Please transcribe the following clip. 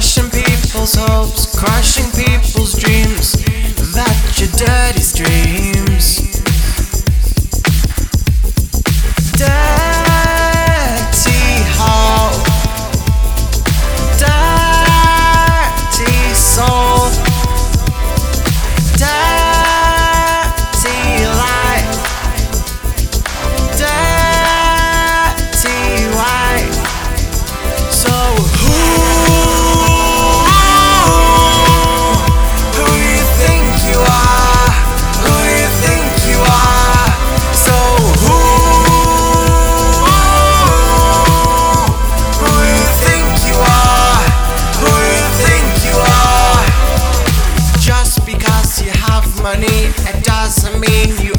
Crushing people's hopes, crushing people's dreams. That's your dirty stream. Have money, it doesn't mean you